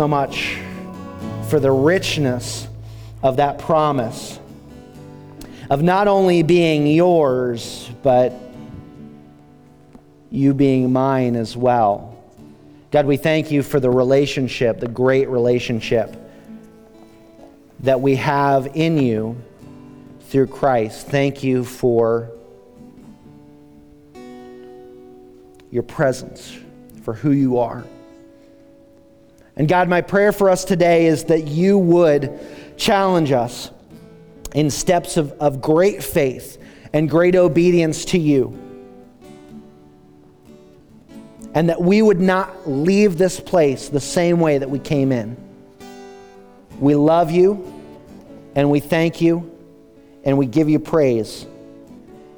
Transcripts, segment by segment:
so much for the richness of that promise of not only being yours, but you being mine as well. God, we thank you for the relationship, the great relationship that we have in you through Christ. Thank you for your presence, for who you are. And God, my prayer for us today is that you would challenge us in steps of, of great faith and great obedience to you. And that we would not leave this place the same way that we came in. We love you and we thank you and we give you praise.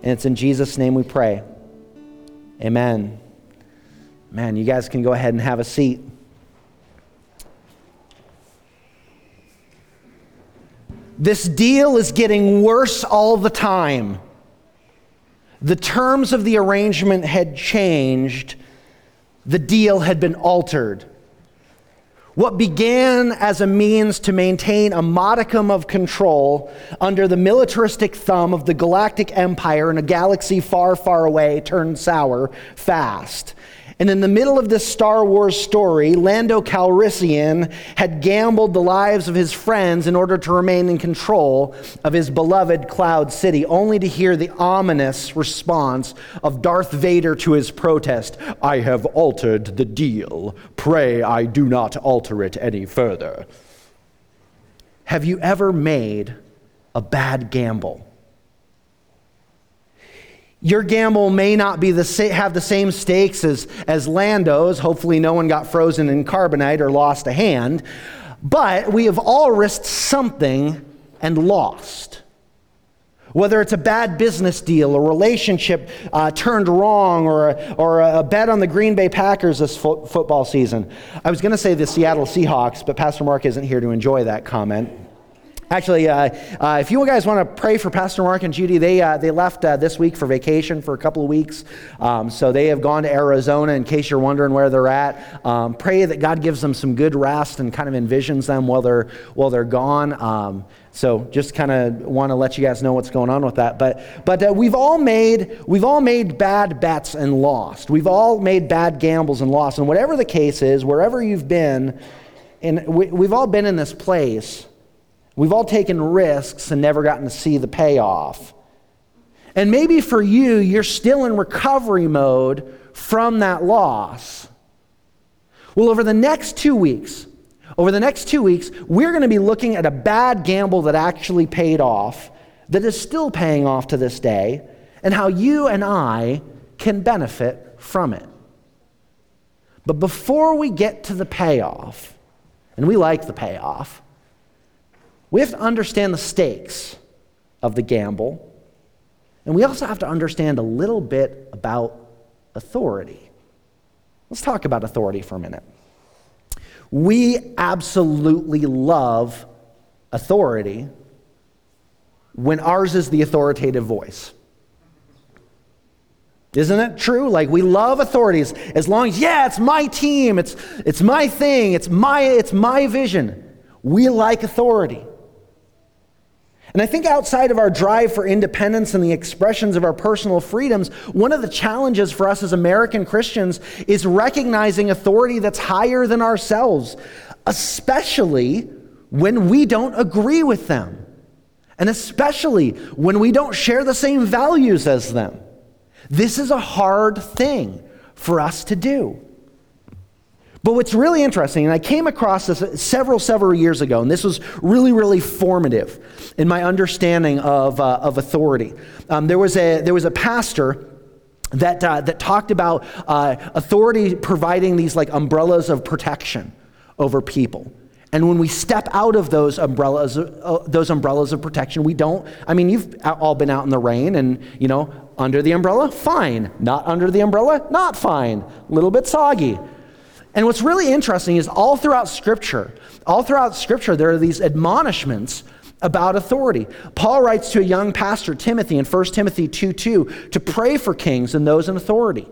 And it's in Jesus' name we pray. Amen. Man, you guys can go ahead and have a seat. This deal is getting worse all the time. The terms of the arrangement had changed, the deal had been altered. What began as a means to maintain a modicum of control under the militaristic thumb of the galactic empire in a galaxy far, far away turned sour fast. And in the middle of this Star Wars story, Lando Calrissian had gambled the lives of his friends in order to remain in control of his beloved Cloud City, only to hear the ominous response of Darth Vader to his protest I have altered the deal. Pray I do not alter it any further. Have you ever made a bad gamble? Your gamble may not be the sa- have the same stakes as, as Lando's. Hopefully, no one got frozen in carbonite or lost a hand. But we have all risked something and lost. Whether it's a bad business deal, a relationship uh, turned wrong, or a, or a bet on the Green Bay Packers this fo- football season. I was going to say the Seattle Seahawks, but Pastor Mark isn't here to enjoy that comment. Actually, uh, uh, if you guys want to pray for Pastor Mark and Judy, they, uh, they left this week for vacation for a couple of weeks. Um, so they have gone to Arizona, in case you're wondering where they're at. Um, pray that God gives them some good rest and kind of envisions them while they're, while they're gone. Um, so just kind of want to let you guys know what's going on with that. But, but uh, we've, all made, we've all made bad bets and lost. We've all made bad gambles and lost. And whatever the case is, wherever you've been, and we, we've all been in this place We've all taken risks and never gotten to see the payoff. And maybe for you, you're still in recovery mode from that loss. Well, over the next two weeks, over the next two weeks, we're going to be looking at a bad gamble that actually paid off, that is still paying off to this day, and how you and I can benefit from it. But before we get to the payoff, and we like the payoff, we have to understand the stakes of the gamble, and we also have to understand a little bit about authority. Let's talk about authority for a minute. We absolutely love authority when ours is the authoritative voice. Isn't it true? Like we love authorities as long as yeah, it's my team, it's it's my thing, it's my it's my vision. We like authority. And I think outside of our drive for independence and the expressions of our personal freedoms, one of the challenges for us as American Christians is recognizing authority that's higher than ourselves, especially when we don't agree with them, and especially when we don't share the same values as them. This is a hard thing for us to do. But what's really interesting, and I came across this several, several years ago, and this was really, really formative in my understanding of, uh, of authority. Um, there, was a, there was a pastor that, uh, that talked about uh, authority providing these like umbrellas of protection over people. And when we step out of those umbrellas, uh, those umbrellas of protection, we don't. I mean, you've all been out in the rain, and you know, under the umbrella, fine. Not under the umbrella, not fine. A little bit soggy. And what's really interesting is all throughout Scripture, all throughout Scripture, there are these admonishments about authority. Paul writes to a young pastor, Timothy, in 1 Timothy 2 2, to pray for kings and those in authority.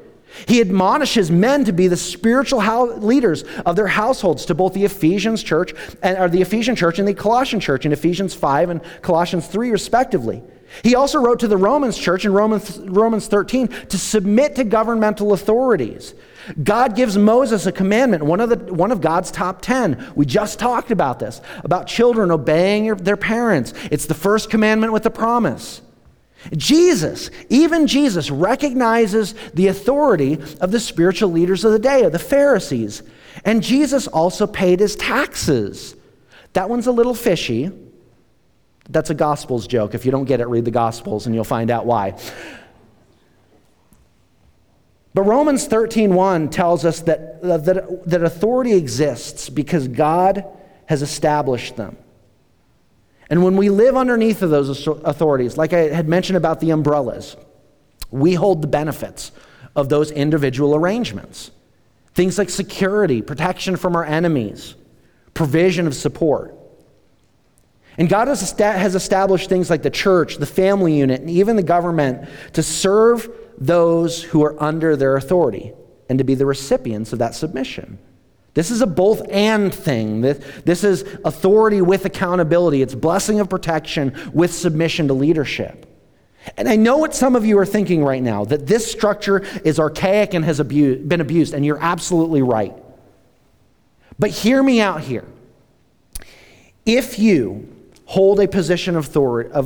He admonishes men to be the spiritual leaders of their households to both the Ephesians church and or the Ephesian church and the Colossian church in Ephesians 5 and Colossians 3 respectively. He also wrote to the Romans church in Romans, Romans 13 to submit to governmental authorities. God gives Moses a commandment, one of, the, one of God's top 10. We just talked about this, about children obeying their parents. It's the first commandment with the promise. Jesus, even Jesus, recognizes the authority of the spiritual leaders of the day, of the Pharisees. And Jesus also paid his taxes. That one's a little fishy. That's a Gospels joke. If you don't get it, read the Gospels and you'll find out why. But Romans 13:1 tells us that, uh, that, that authority exists because God has established them. And when we live underneath of those authorities, like I had mentioned about the umbrellas, we hold the benefits of those individual arrangements. Things like security, protection from our enemies, provision of support. And God has established things like the church, the family unit, and even the government to serve those who are under their authority and to be the recipients of that submission. This is a both and thing. This, this is authority with accountability. It's blessing of protection with submission to leadership. And I know what some of you are thinking right now that this structure is archaic and has been abused, and you're absolutely right. But hear me out here. If you hold a position of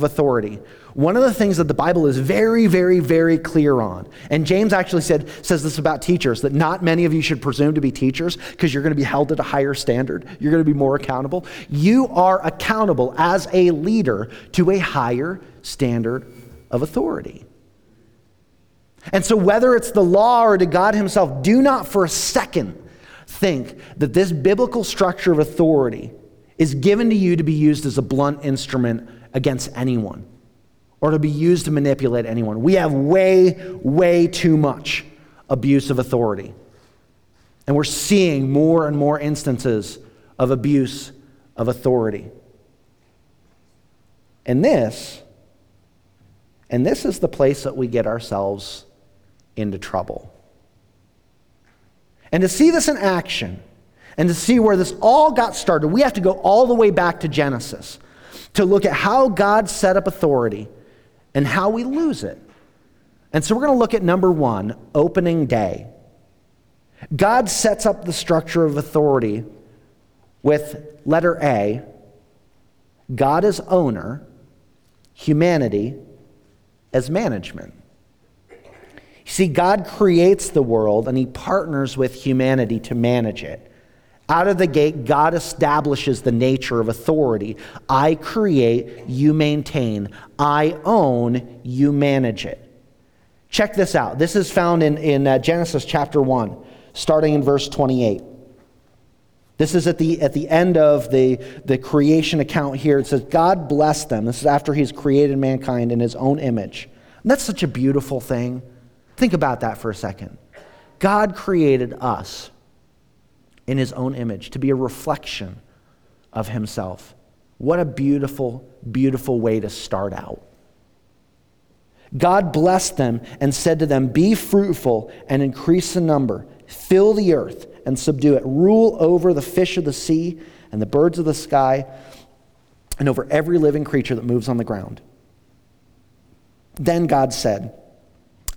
authority one of the things that the Bible is very, very, very clear on, and James actually said, says this about teachers, that not many of you should presume to be teachers because you're going to be held at a higher standard. You're going to be more accountable. You are accountable as a leader to a higher standard of authority. And so, whether it's the law or to God Himself, do not for a second think that this biblical structure of authority is given to you to be used as a blunt instrument against anyone or to be used to manipulate anyone. We have way, way too much abuse of authority. And we're seeing more and more instances of abuse of authority. And this, and this is the place that we get ourselves into trouble. And to see this in action, and to see where this all got started, we have to go all the way back to Genesis to look at how God set up authority and how we lose it. And so we're going to look at number one opening day. God sets up the structure of authority with letter A God as owner, humanity as management. You see, God creates the world and he partners with humanity to manage it. Out of the gate, God establishes the nature of authority. I create, you maintain. I own, you manage it. Check this out. This is found in, in uh, Genesis chapter 1, starting in verse 28. This is at the, at the end of the, the creation account here. It says, God blessed them. This is after he's created mankind in his own image. And that's such a beautiful thing. Think about that for a second. God created us in his own image, to be a reflection of himself. What a beautiful, beautiful way to start out. God blessed them and said to them, Be fruitful and increase in number, fill the earth and subdue it, rule over the fish of the sea and the birds of the sky, and over every living creature that moves on the ground. Then God said,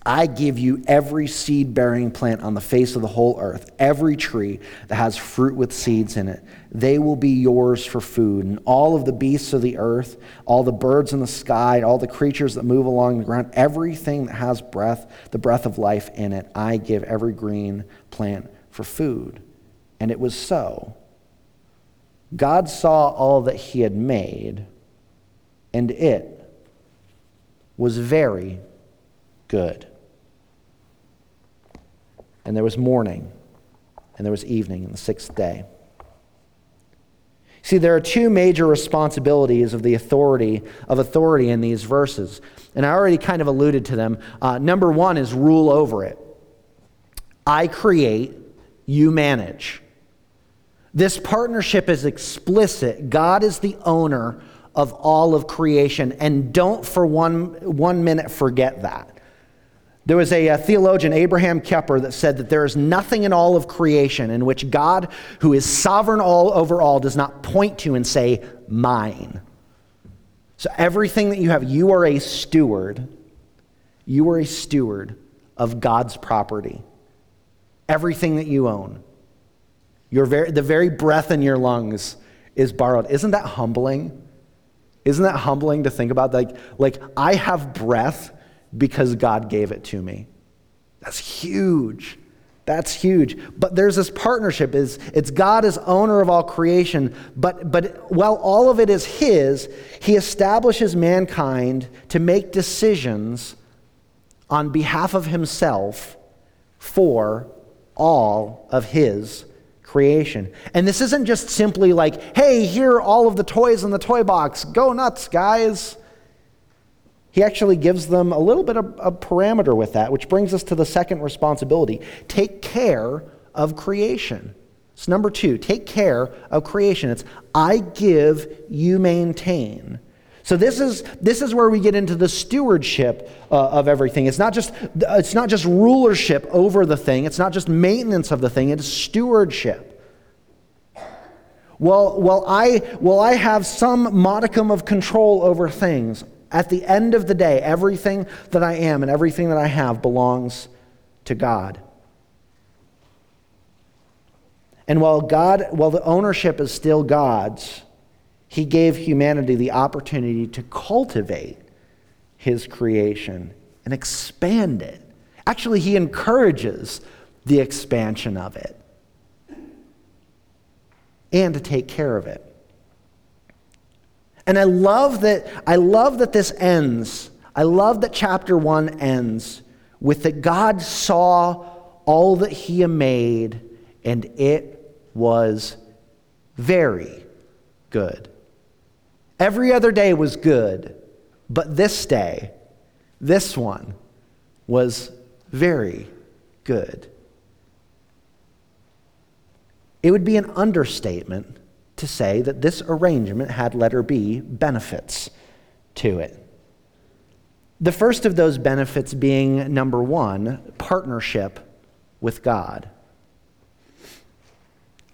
I give you every seed bearing plant on the face of the whole earth, every tree that has fruit with seeds in it. They will be yours for food. And all of the beasts of the earth, all the birds in the sky, all the creatures that move along the ground, everything that has breath, the breath of life in it, I give every green plant for food. And it was so. God saw all that he had made, and it was very good. And there was morning, and there was evening, and the sixth day. See, there are two major responsibilities of the authority of authority in these verses, and I already kind of alluded to them. Uh, number one is rule over it. I create, you manage. This partnership is explicit. God is the owner of all of creation, and don't for one, one minute forget that. There was a, a, theologian, Abraham Kuyper, that said that there is nothing in all of creation in which God, who is sovereign all over all, does not point to and say, mine. So everything that you have, you are a steward. You are a steward of God's property. Everything that you own. Your very, the very breath in your lungs is borrowed. Isn't that humbling? Isn't that humbling to think about? Like, like I have breath because God gave it to me. That's huge. That's huge. But there's this partnership. Is it's God is owner of all creation, but but while all of it is his, he establishes mankind to make decisions on behalf of himself for all of his creation. And this isn't just simply like, hey, here are all of the toys in the toy box. Go nuts, guys. He actually gives them a little bit of a parameter with that, which brings us to the second responsibility take care of creation. It's number two take care of creation. It's I give, you maintain. So this is this is where we get into the stewardship uh, of everything. It's not just it's not just rulership over the thing. It's not just maintenance of the thing. It's stewardship. Well, well, I well I have some modicum of control over things. At the end of the day, everything that I am and everything that I have belongs to God. And while God, while the ownership is still God's, he gave humanity the opportunity to cultivate his creation and expand it. Actually, he encourages the expansion of it and to take care of it. And I love that I love that this ends. I love that chapter 1 ends with that God saw all that he had made and it was very good. Every other day was good, but this day, this one was very good. It would be an understatement to say that this arrangement had letter B benefits to it. The first of those benefits being number one, partnership with God.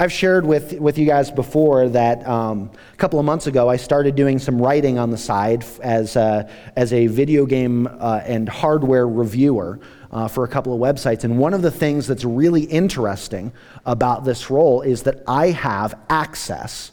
I've shared with, with you guys before that um, a couple of months ago I started doing some writing on the side as a, as a video game uh, and hardware reviewer uh, for a couple of websites. And one of the things that's really interesting about this role is that I have access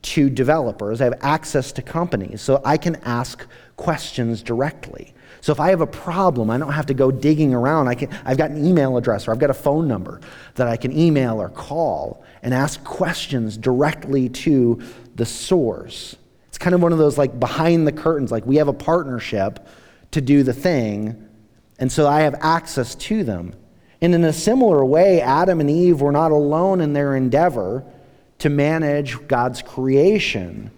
to developers, I have access to companies, so I can ask questions directly. So if I have a problem, I don't have to go digging around. I can, I've got an email address or I've got a phone number that I can email or call and ask questions directly to the source. It's kind of one of those like behind the curtains, like we have a partnership to do the thing, and so I have access to them. And in a similar way, Adam and Eve were not alone in their endeavor to manage God's creation.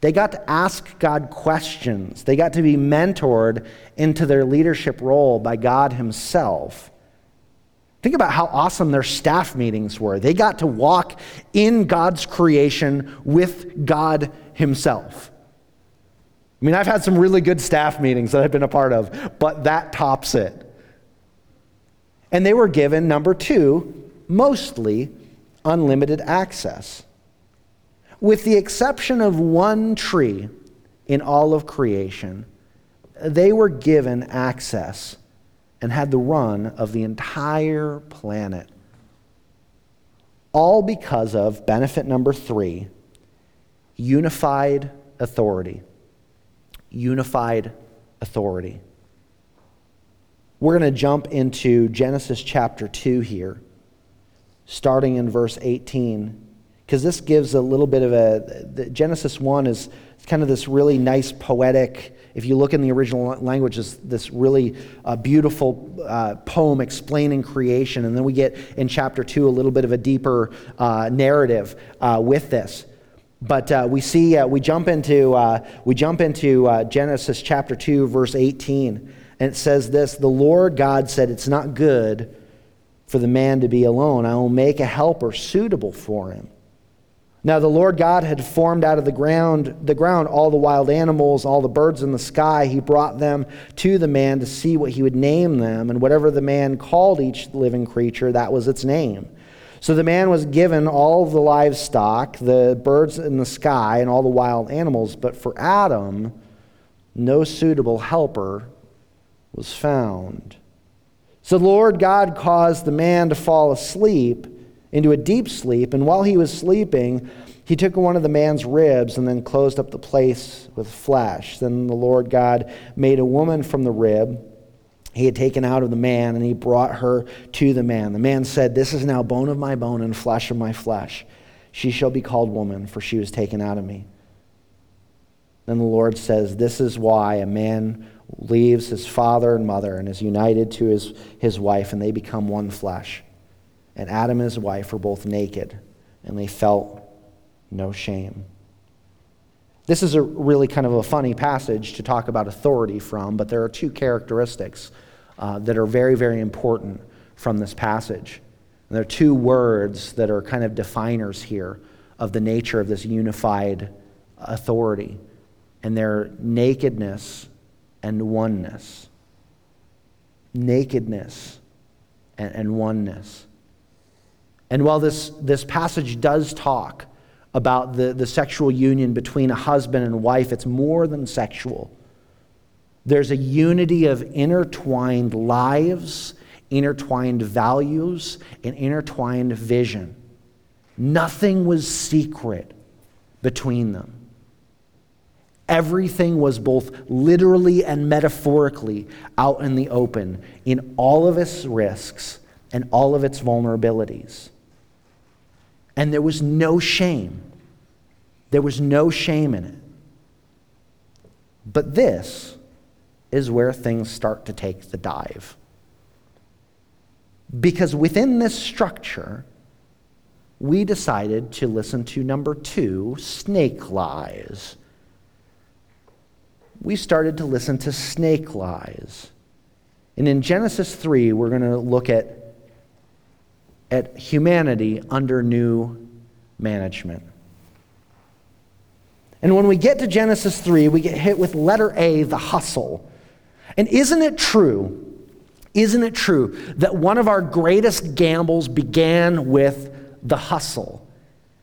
They got to ask God questions. They got to be mentored into their leadership role by God Himself. Think about how awesome their staff meetings were. They got to walk in God's creation with God Himself. I mean, I've had some really good staff meetings that I've been a part of, but that tops it. And they were given, number two, mostly unlimited access. With the exception of one tree in all of creation, they were given access and had the run of the entire planet. All because of benefit number three unified authority unified authority. We're going to jump into Genesis chapter 2 here, starting in verse 18, because this gives a little bit of a. Genesis 1 is kind of this really nice poetic, if you look in the original language, is this really uh, beautiful uh, poem explaining creation. And then we get in chapter 2 a little bit of a deeper uh, narrative uh, with this. But uh, we see, uh, we jump into, we jump into Genesis chapter 2, verse 18, and it says this The Lord God said, It's not good for the man to be alone. I will make a helper suitable for him. Now the Lord God had formed out of the ground the ground all the wild animals, all the birds in the sky. He brought them to the man to see what he would name them, and whatever the man called each living creature, that was its name. So the man was given all the livestock, the birds in the sky, and all the wild animals, but for Adam no suitable helper was found. So the Lord God caused the man to fall asleep into a deep sleep, and while he was sleeping, he took one of the man's ribs and then closed up the place with flesh. Then the Lord God made a woman from the rib he had taken out of the man, and he brought her to the man. The man said, This is now bone of my bone and flesh of my flesh. She shall be called woman, for she was taken out of me. Then the Lord says, This is why a man leaves his father and mother and is united to his, his wife, and they become one flesh. And Adam and his wife were both naked, and they felt no shame. This is a really kind of a funny passage to talk about authority from, but there are two characteristics uh, that are very, very important from this passage. And there are two words that are kind of definers here of the nature of this unified authority, and they're nakedness and oneness. Nakedness and, and oneness. And while this, this passage does talk about the, the sexual union between a husband and wife, it's more than sexual. There's a unity of intertwined lives, intertwined values, and intertwined vision. Nothing was secret between them. Everything was both literally and metaphorically out in the open in all of its risks and all of its vulnerabilities. And there was no shame. There was no shame in it. But this is where things start to take the dive. Because within this structure, we decided to listen to number two snake lies. We started to listen to snake lies. And in Genesis 3, we're going to look at at humanity under new management. And when we get to Genesis 3, we get hit with letter A, the hustle. And isn't it true? Isn't it true that one of our greatest gambles began with the hustle?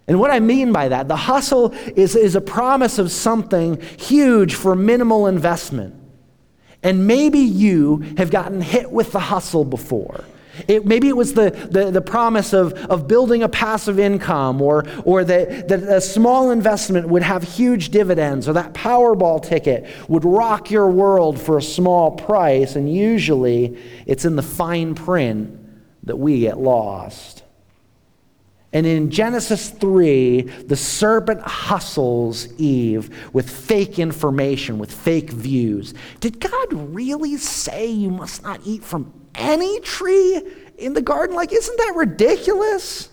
And what I mean by that, the hustle is, is a promise of something huge for minimal investment. And maybe you have gotten hit with the hustle before. It, maybe it was the, the, the, promise of, of building a passive income, or, or that, that a small investment would have huge dividends, or that Powerball ticket would rock your world for a small price. And usually it's in the fine print that we get lost. And in Genesis 3, the serpent hustles Eve with fake information, with fake views. Did God really say you must not eat from any tree in the garden? Like, isn't that ridiculous?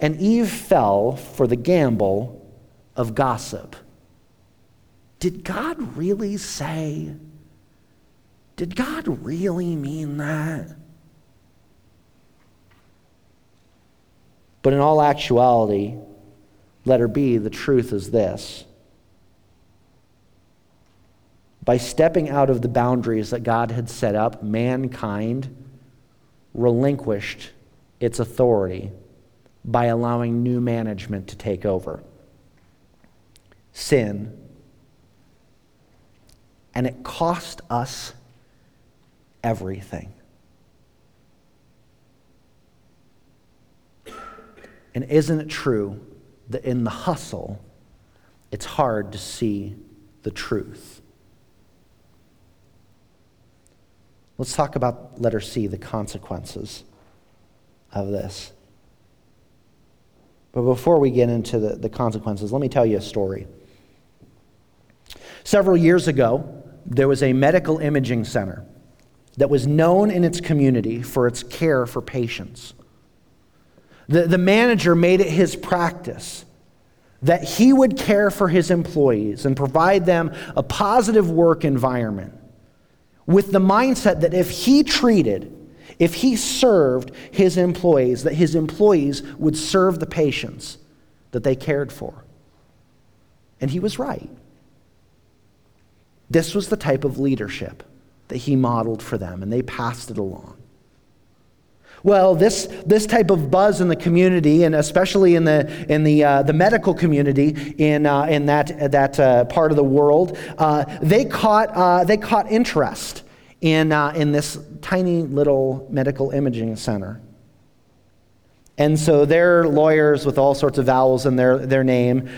And Eve fell for the gamble of gossip. Did God really say? Did God really mean that? But in all actuality, letter B, the truth is this by stepping out of the boundaries that God had set up, mankind relinquished its authority by allowing new management to take over. Sin. And it cost us everything. And isn't it true that in the hustle, it's hard to see the truth? Let's talk about letter C, the consequences of this. But before we get into the, the consequences, let me tell you a story. Several years ago, there was a medical imaging center that was known in its community for its care for patients. The, the manager made it his practice that he would care for his employees and provide them a positive work environment with the mindset that if he treated, if he served his employees, that his employees would serve the patients. that they cared for. And he was right. This was the type of leadership that he modeled for them, and they passed it along. Well, this, this type of buzz in the community, and especially in the, in the, uh, the medical community in, uh, in that, that uh, part of the world, uh, they, caught, uh, they caught interest in, uh, in this tiny little medical imaging center. And so their lawyers with all sorts of vowels in their, their name,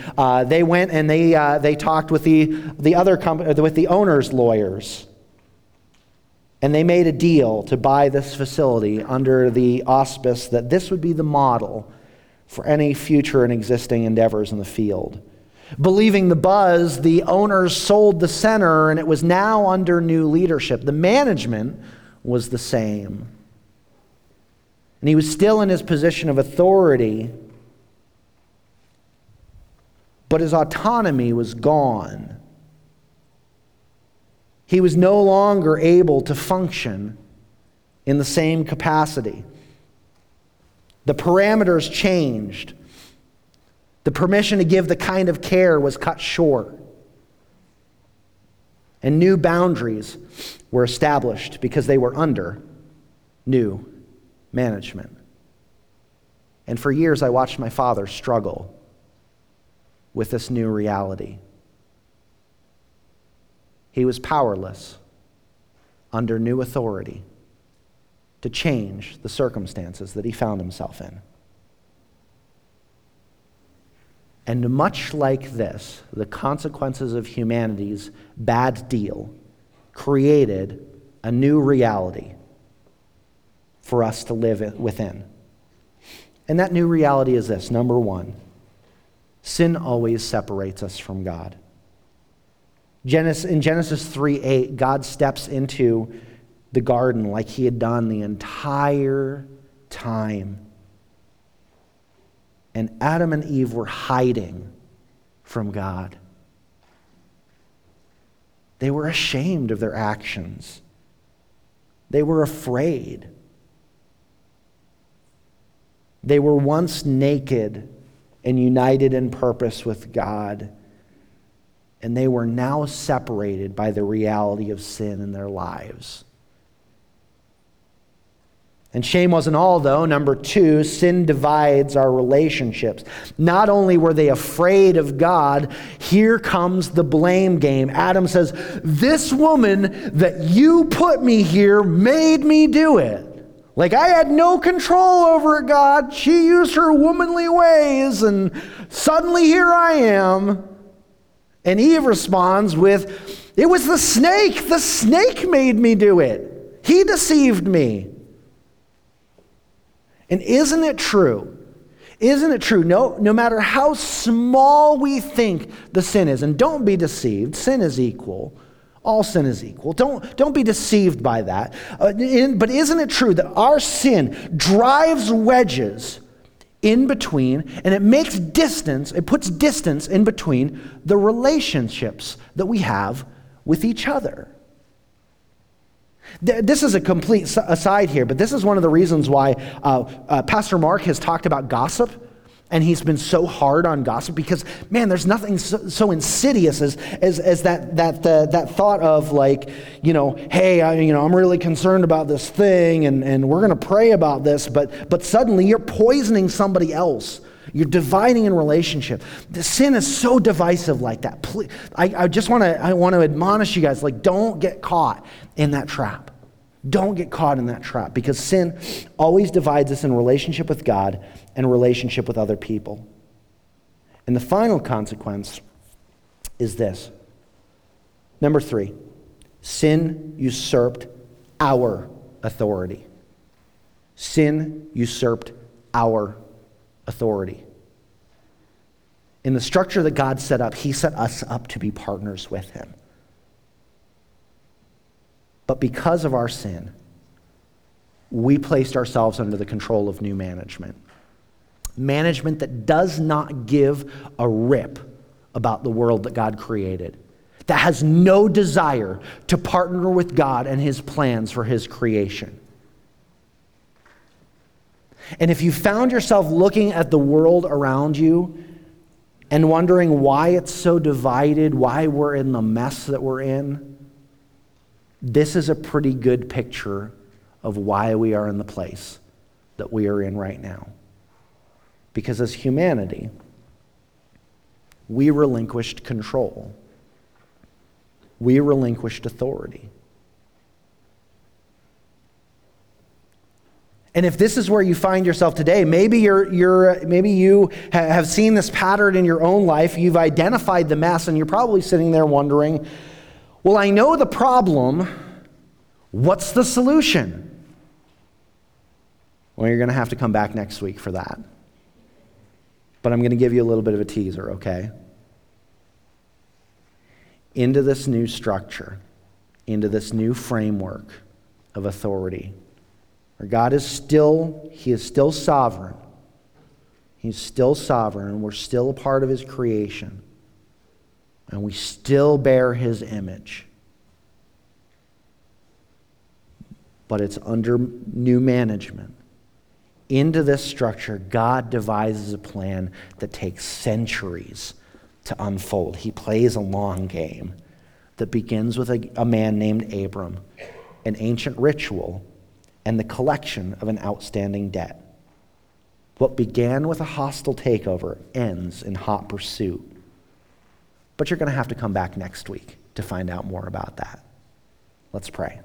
they went and they, they talked with the, the other company, with the owner's lawyers. And they made a deal to buy this facility under the auspice that this would be the model for any future and existing endeavors in the field. Believing the buzz, the owners sold the center and it was now under new leadership. The management was the same. And he was still in his position of authority, but his autonomy was gone. He was no longer able to function in the same capacity. The parameters changed. The permission to give the kind of care was cut short. And new boundaries were established because they were under new management. And for years, I watched my father struggle with this new reality. He was powerless under new authority to change the circumstances that he found himself in. And much like this, the consequences of humanity's bad deal created a new reality for us to live within. And that new reality is this number one, sin always separates us from God. Genesis, in Genesis 3 8, God steps into the garden like he had done the entire time. And Adam and Eve were hiding from God. They were ashamed of their actions. They were afraid. They were once naked and united in purpose with God, and they were now separated by the reality of sin in their lives. And shame wasn't all, though. Number two, sin divides our relationships. Not only were they afraid of God, here comes the blame game. Adam says, This woman that you put me here made me do it. Like I had no control over it, God. She used her womanly ways, and suddenly here I am. And Eve responds with, It was the snake. The snake made me do it. He deceived me. And isn't it true? Isn't it true? No, no matter how small we think the sin is, and don't be deceived, sin is equal. All sin is equal. Don't, don't be deceived by that. Uh, in, but isn't it true that our sin drives wedges in between and it makes distance, it puts distance in between the relationships that we have with each other? This is a complete aside here, but this is one of the reasons why uh, uh, Pastor Mark has talked about gossip and he's been so hard on gossip because man there's nothing so, so insidious as, as, as that, that, uh, that thought of like you know hey I, you know, i'm really concerned about this thing and, and we're going to pray about this but, but suddenly you're poisoning somebody else. You're dividing in relationship. The sin is so divisive like that. Please, i, I just want to i want to admonish you guys like don't get caught in that trap don't get caught in that trap because sin always divides us in relationship with God and relationship with other people. And the final consequence is this. Number three, sin usurped our authority. Sin usurped our authority. In the structure that God set up, He set us up to be partners with Him. But because of our sin, we placed ourselves under the control of new management. Management that does not give a rip about the world that God created, that has no desire to partner with God and his plans for his creation. And if you found yourself looking at the world around you and wondering why it's so divided, why we're in the mess that we're in, this is a pretty good picture of why we are in the place that we are in right now. Because as humanity, we relinquished control, we relinquished authority. And if this is where you find yourself today, maybe, you're, you're, maybe you have seen this pattern in your own life, you've identified the mess, and you're probably sitting there wondering, well, I know the problem. What's the solution? Well, you're going to have to come back next week for that. But I'm going to give you a little bit of a teaser, okay? Into this new structure, into this new framework of authority Where God is still, He is still sovereign. He's still sovereign, we're still a part of His creation. And we still bear His image. But it's under new management. Into this structure, God devises a plan that takes centuries to unfold. He plays a long game that begins with a, a man named Abram, an ancient ritual and the collection of an outstanding debt. What began with a hostile takeover ends in hot pursuit. But you're going to have to come back next week to find out more about that. Let's pray.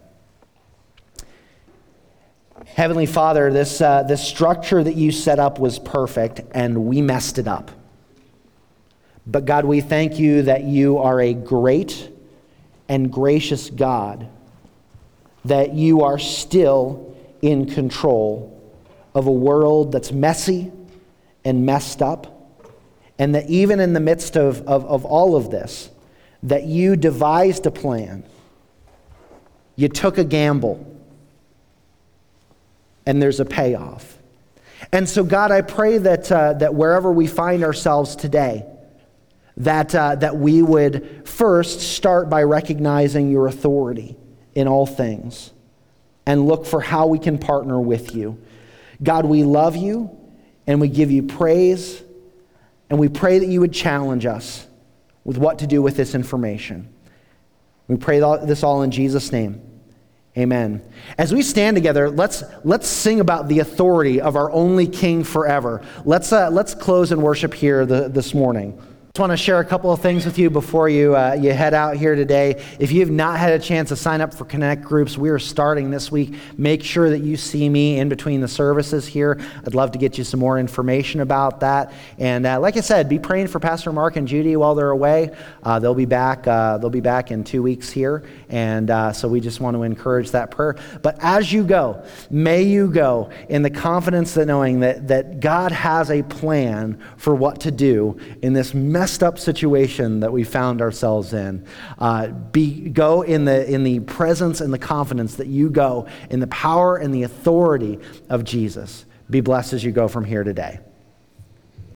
Heavenly Father, this, uh, this structure that you set up was perfect, and we messed it up. But God, we thank you that you are a great and gracious God that you are still in control of a world that's messy and messed up, and that even in the midst of, of, of all of this, that you devised a plan. You took a gamble, and there's a payoff. And so, God, I pray that, uh, that wherever we find ourselves today, that, uh, that we would first start by recognizing your authority in all things and look for how we can partner with you. God, we love you and we give you praise, and we pray that you would challenge us with what to do with this information. We pray this all in Jesus' name. Amen. As we stand together, let's, let's sing about the authority of our only King forever. Let's, uh, let's close in worship here the, this morning just want to share a couple of things with you before you, uh, you head out here today. If you have not had a chance to sign up for Connect groups, we are starting this week. Make sure that you see me in between the services here. I'd love to get you some more information about that. And uh, like I said, be praying for Pastor Mark and Judy while they're away. Uh, they'll be back. Uh, they'll be back in two weeks here, and uh, so we just want to encourage that prayer. But as you go, may you go in the confidence that knowing that that God has a plan for what to do in this messed up situation that we found ourselves in. Uh, be, go in the, in the presence and the confidence that you go in the power and the authority of Jesus. Be blessed as you go from here today.